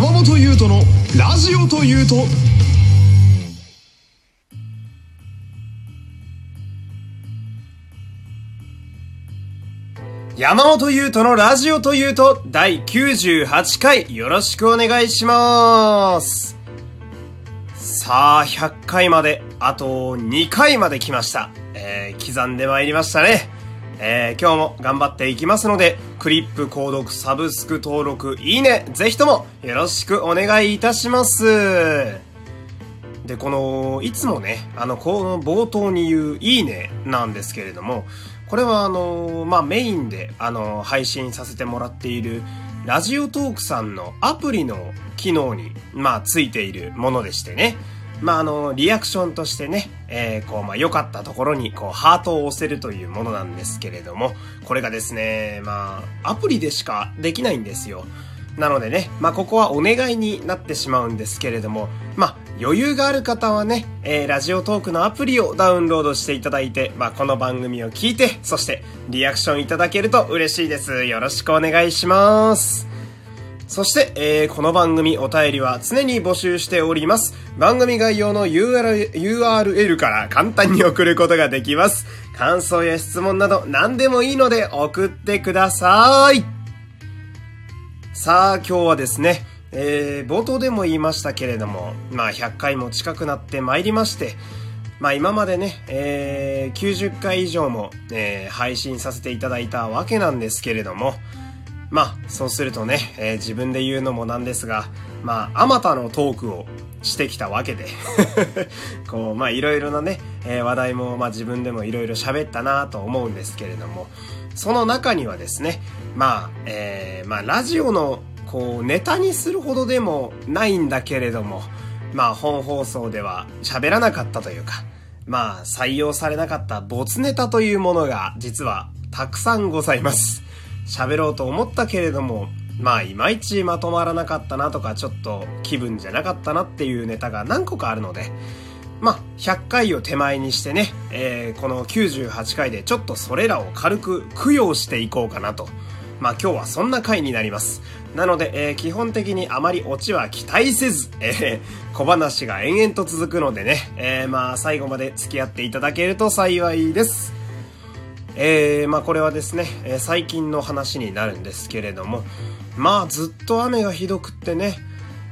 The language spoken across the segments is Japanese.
山本優斗のラジオというと山本優斗のラジオというと第98回よろしくお願いします。さあ、100回まであと2回まで来ました。えー、刻んでまいりましたね。えー、今日も頑張っていきますので、クリップ、購読、サブスク登録、いいね、ぜひともよろしくお願いいたします。で、この、いつもね、あの、この冒頭に言う、いいね、なんですけれども、これはあの、まあ、メインで、あの、配信させてもらっている、ラジオトークさんのアプリの機能に、まあ、ついているものでしてね。まあ、あの、リアクションとしてね、えー、こう、まあ、良かったところに、こう、ハートを押せるというものなんですけれども、これがですね、まあ、アプリでしかできないんですよ。なのでね、まあ、ここはお願いになってしまうんですけれども、まあ、余裕がある方はね、えー、ラジオトークのアプリをダウンロードしていただいて、まあ、この番組を聞いて、そして、リアクションいただけると嬉しいです。よろしくお願いします。そして、えー、この番組お便りは常に募集しております。番組概要の URL, URL から簡単に送ることができます。感想や質問など何でもいいので送ってください。さあ、今日はですね、えー、冒頭でも言いましたけれども、まあ100回も近くなってまいりまして、まあ今までね、えー、90回以上も、えー、配信させていただいたわけなんですけれども、まあそうするとね、えー、自分で言うのもなんですが、まああまたのトークをしてきたわけで、こう、まあいろいろなね、えー、話題もまあ自分でもいろいろ喋ったなと思うんですけれども、その中にはですね、まあ、えー、まあラジオのこうネタにするほどでもないんだけれども、まあ本放送では喋らなかったというか、まあ採用されなかった没ネタというものが実はたくさんございます。喋ろうと思ったけれども、まあいまいちまとまらなかったなとかちょっと気分じゃなかったなっていうネタが何個かあるので、まあ100回を手前にしてね、えー、この98回でちょっとそれらを軽く供養していこうかなと。まあ今日はそんな回になります。なので、えー、基本的にあまりオチは期待せず、えー、小話が延々と続くのでね、えー、まあ最後まで付き合っていただけると幸いです。えー、まあこれはですね、え、最近の話になるんですけれども、まあずっと雨がひどくってね、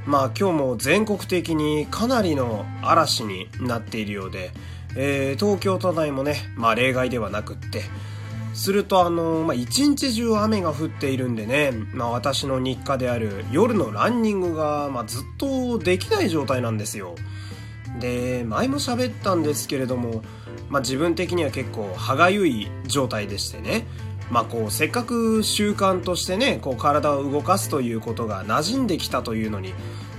まあ今日も全国的にかなりの嵐になっているようで、えー、東京都内もね、まあ例外ではなくって、するとあの、まあ、一日中雨が降っているんでね、まあ、私の日課である夜のランニングが、まあ、ずっとできない状態なんですよ。で、前も喋ったんですけれども、まあ、自分的には結構歯がゆい状態でしてね、まあ、こう、せっかく習慣としてね、こう、体を動かすということが馴染んできたというのに、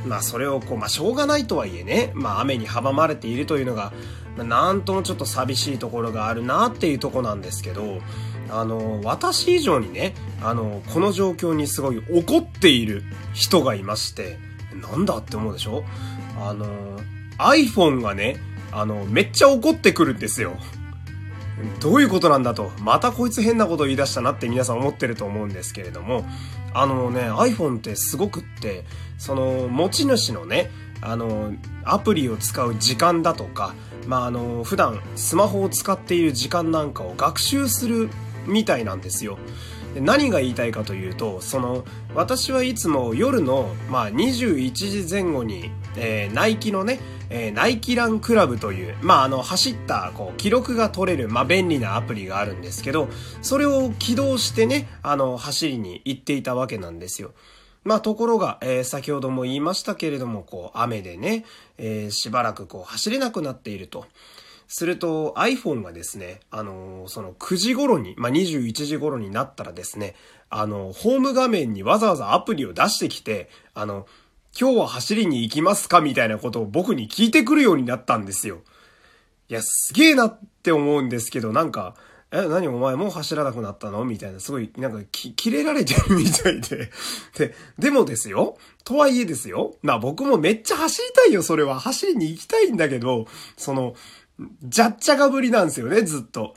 まあ、それをこう、まあ、しょうがないとはいえね、まあ、雨に阻まれているというのが、まあなんともちょっと寂しいところがあるなっていうとこなんですけど、あの、私以上にね、あの、この状況にすごい怒っている人がいまして、なんだって思うでしょ？あの、iPhone がね、あの、めっちゃ怒ってくるんですよ。どういうことなんだと、またこいつ変なこと言い出したなって皆さん思ってると思うんですけれども、あのね、iPhone ってすごくって、その、持ち主のね、あの、アプリを使う時間だとか、まあ、あの、普段スマホを使っている時間なんかを学習するみたいなんですよ。何が言いたいかというと、その、私はいつも夜の、まあ、21時前後に、えー、ナイキのね、えー、ナイキランクラブという、まあ、あの、走った、こう、記録が取れる、まあ、便利なアプリがあるんですけど、それを起動してね、あの、走りに行っていたわけなんですよ。まあ、ところが、えー、先ほども言いましたけれども、こう、雨でね、えー、しばらくこう、走れなくなっていると。すると iPhone がですね、あのー、その9時頃に、まあ、21時頃になったらですね、あの、ホーム画面にわざわざアプリを出してきて、あの、今日は走りに行きますかみたいなことを僕に聞いてくるようになったんですよ。いや、すげえなって思うんですけど、なんか、え、何お前もう走らなくなったのみたいな、すごい、なんか、き、切れられてるみたいで。で、でもですよ。とはいえですよ。まあ僕もめっちゃ走りたいよ、それは。走りに行きたいんだけど、その、じゃっちゃがぶりなんですよね、ずっと。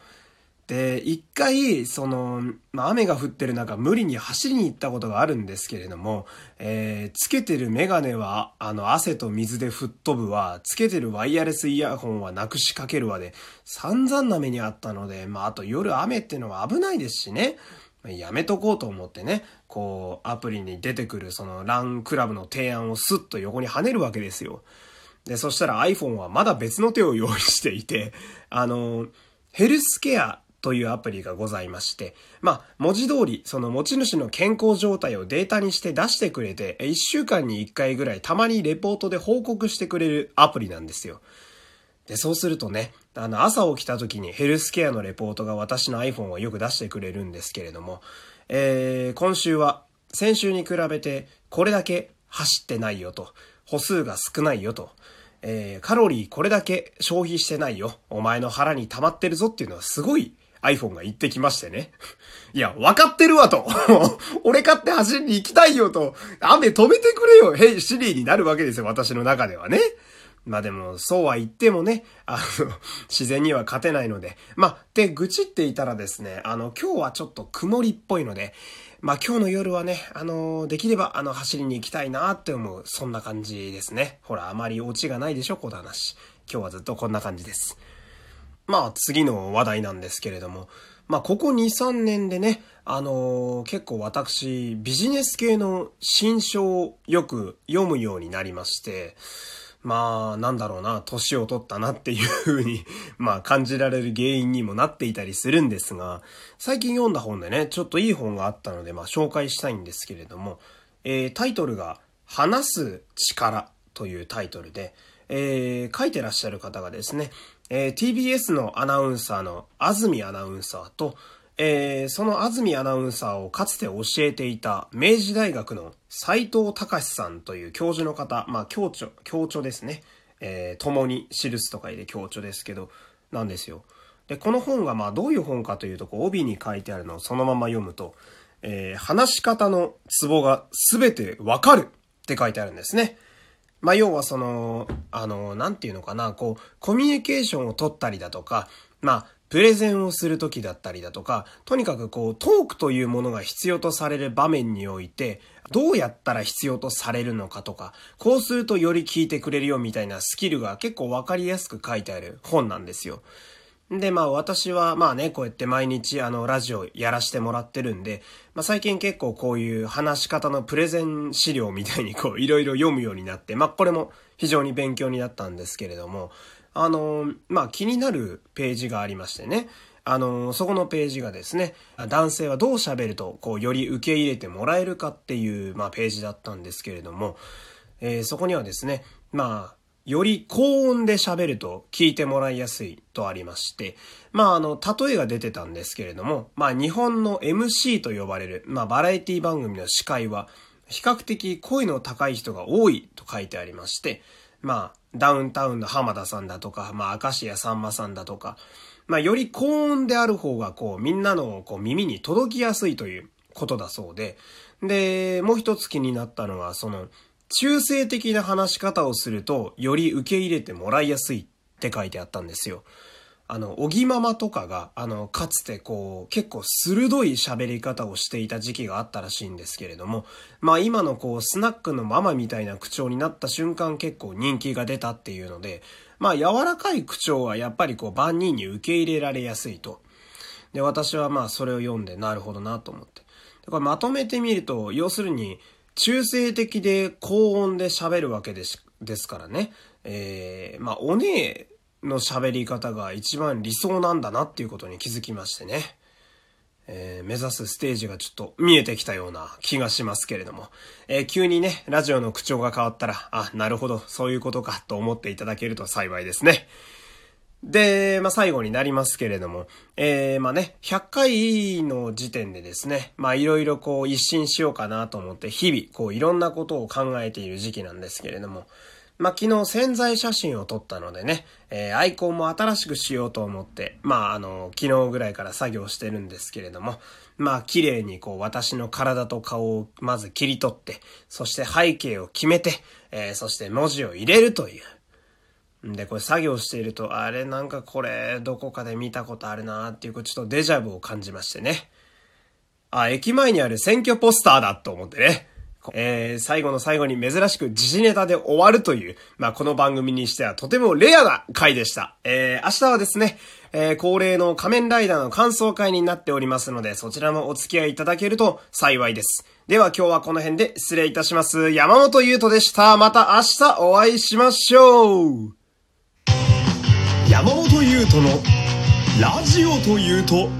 で、一回、その、まあ、雨が降ってる中、無理に走りに行ったことがあるんですけれども、えー、つけてるメガネは、あの、汗と水で吹っ飛ぶわ、つけてるワイヤレスイヤホンはなくしかけるわで、散々な目にあったので、まあ、あと夜雨ってのは危ないですしね。やめとこうと思ってね、こう、アプリに出てくるそのランクラブの提案をスッと横に跳ねるわけですよ。で、そしたら iPhone はまだ別の手を用意していて、あの、ヘルスケアというアプリがございまして、まあ、文字通り、その持ち主の健康状態をデータにして出してくれて、1週間に1回ぐらいたまにレポートで報告してくれるアプリなんですよ。で、そうするとね、あの、朝起きた時にヘルスケアのレポートが私の iPhone はよく出してくれるんですけれども、えー、今週は先週に比べてこれだけ走ってないよと、歩数が少ないよと、えー、カロリーこれだけ消費してないよ。お前の腹に溜まってるぞっていうのはすごい iPhone が言ってきましてね。いや、分かってるわと。俺買って走りに行きたいよと。雨止めてくれよ。ヘイ、シリーになるわけですよ。私の中ではね。まあでも、そうは言ってもね、あの、自然には勝てないので。まあ、で、愚痴っていたらですね、あの、今日はちょっと曇りっぽいので、まあ今日の夜はね、あの、できればあの走りに行きたいなって思う、そんな感じですね。ほら、あまりオチがないでしょ、この話。今日はずっとこんな感じです。まあ次の話題なんですけれども、まあここ2、3年でね、あのー、結構私、ビジネス系の新書をよく読むようになりまして、まあ、なんだろうな、年を取ったなっていう風に まあ感じられる原因にもなっていたりするんですが、最近読んだ本でね、ちょっといい本があったので、まあ紹介したいんですけれども、えー、タイトルが、話す力というタイトルで、えー、書いてらっしゃる方がですね、えー、TBS のアナウンサーの安住アナウンサーと、えー、その安住アナウンサーをかつて教えていた明治大学の斎藤隆さんという教授の方、まあ、教著、教著ですね。えー、共に記すと書いて教著ですけど、なんですよ。で、この本がまあどういう本かというと、こう帯に書いてあるのをそのまま読むと、えー、話し方のツボが全てわかるって書いてあるんですね。まあ、要はその、あの、なんていうのかな、こう、コミュニケーションを取ったりだとか、まあ、プレゼンをするときだったりだとか、とにかくこう、トークというものが必要とされる場面において、どうやったら必要とされるのかとか、こうするとより聞いてくれるよみたいなスキルが結構わかりやすく書いてある本なんですよ。で、まあ私はまあね、こうやって毎日あのラジオやらしてもらってるんで、まあ最近結構こういう話し方のプレゼン資料みたいにこういろいろ読むようになって、まあこれも非常に勉強になったんですけれども、あの、まあ、気になるページがありましてね。あの、そこのページがですね、男性はどう喋ると、こう、より受け入れてもらえるかっていう、まあ、ページだったんですけれども、えー、そこにはですね、まあ、より高音で喋ると聞いてもらいやすいとありまして、まああの、例えが出てたんですけれども、まあ日本の MC と呼ばれる、まあバラエティ番組の司会は、比較的声の高い人が多いと書いてありまして、まあ、ダウンタウンの浜田さんだとか、まあ、明石家さんまさんだとか、まあ、より高音である方が、こう、みんなの、こう、耳に届きやすいということだそうで、で、もう一つ気になったのは、その、中性的な話し方をすると、より受け入れてもらいやすいって書いてあったんですよ。あの、おぎママとかが、あの、かつてこう、結構鋭い喋り方をしていた時期があったらしいんですけれども、まあ今のこう、スナックのママみたいな口調になった瞬間結構人気が出たっていうので、まあ柔らかい口調はやっぱりこう、万人に受け入れられやすいと。で、私はまあそれを読んでなるほどなと思って。だからまとめてみると、要するに、中性的で高音で喋るわけです、ですからね。えー、まあ、お姉の喋り方が一番理想なんだなっていうことに気づきましてね。えー、目指すステージがちょっと見えてきたような気がしますけれども、えー、急にね、ラジオの口調が変わったら、あ、なるほど、そういうことかと思っていただけると幸いですね。で、まあ、最後になりますけれども、えー、まあね、100回の時点でですね、まあ、いろいろこう一新しようかなと思って、日々、こういろんなことを考えている時期なんですけれども、まあ、昨日潜在写真を撮ったのでね、えー、アイコンも新しくしようと思って、まあ、あの、昨日ぐらいから作業してるんですけれども、まあ、綺麗にこう、私の体と顔をまず切り取って、そして背景を決めて、えー、そして文字を入れるという。で、これ作業していると、あれなんかこれ、どこかで見たことあるなっていう、ちょっとデジャブを感じましてね。あ、駅前にある選挙ポスターだと思ってね。えー、最後の最後に珍しく時事ネタで終わるという、まあ、この番組にしてはとてもレアな回でした。えー、明日はですね、えー、恒例の仮面ライダーの感想会になっておりますので、そちらもお付き合いいただけると幸いです。では今日はこの辺で失礼いたします。山本優斗でした。また明日お会いしましょう。山本優斗のラジオというと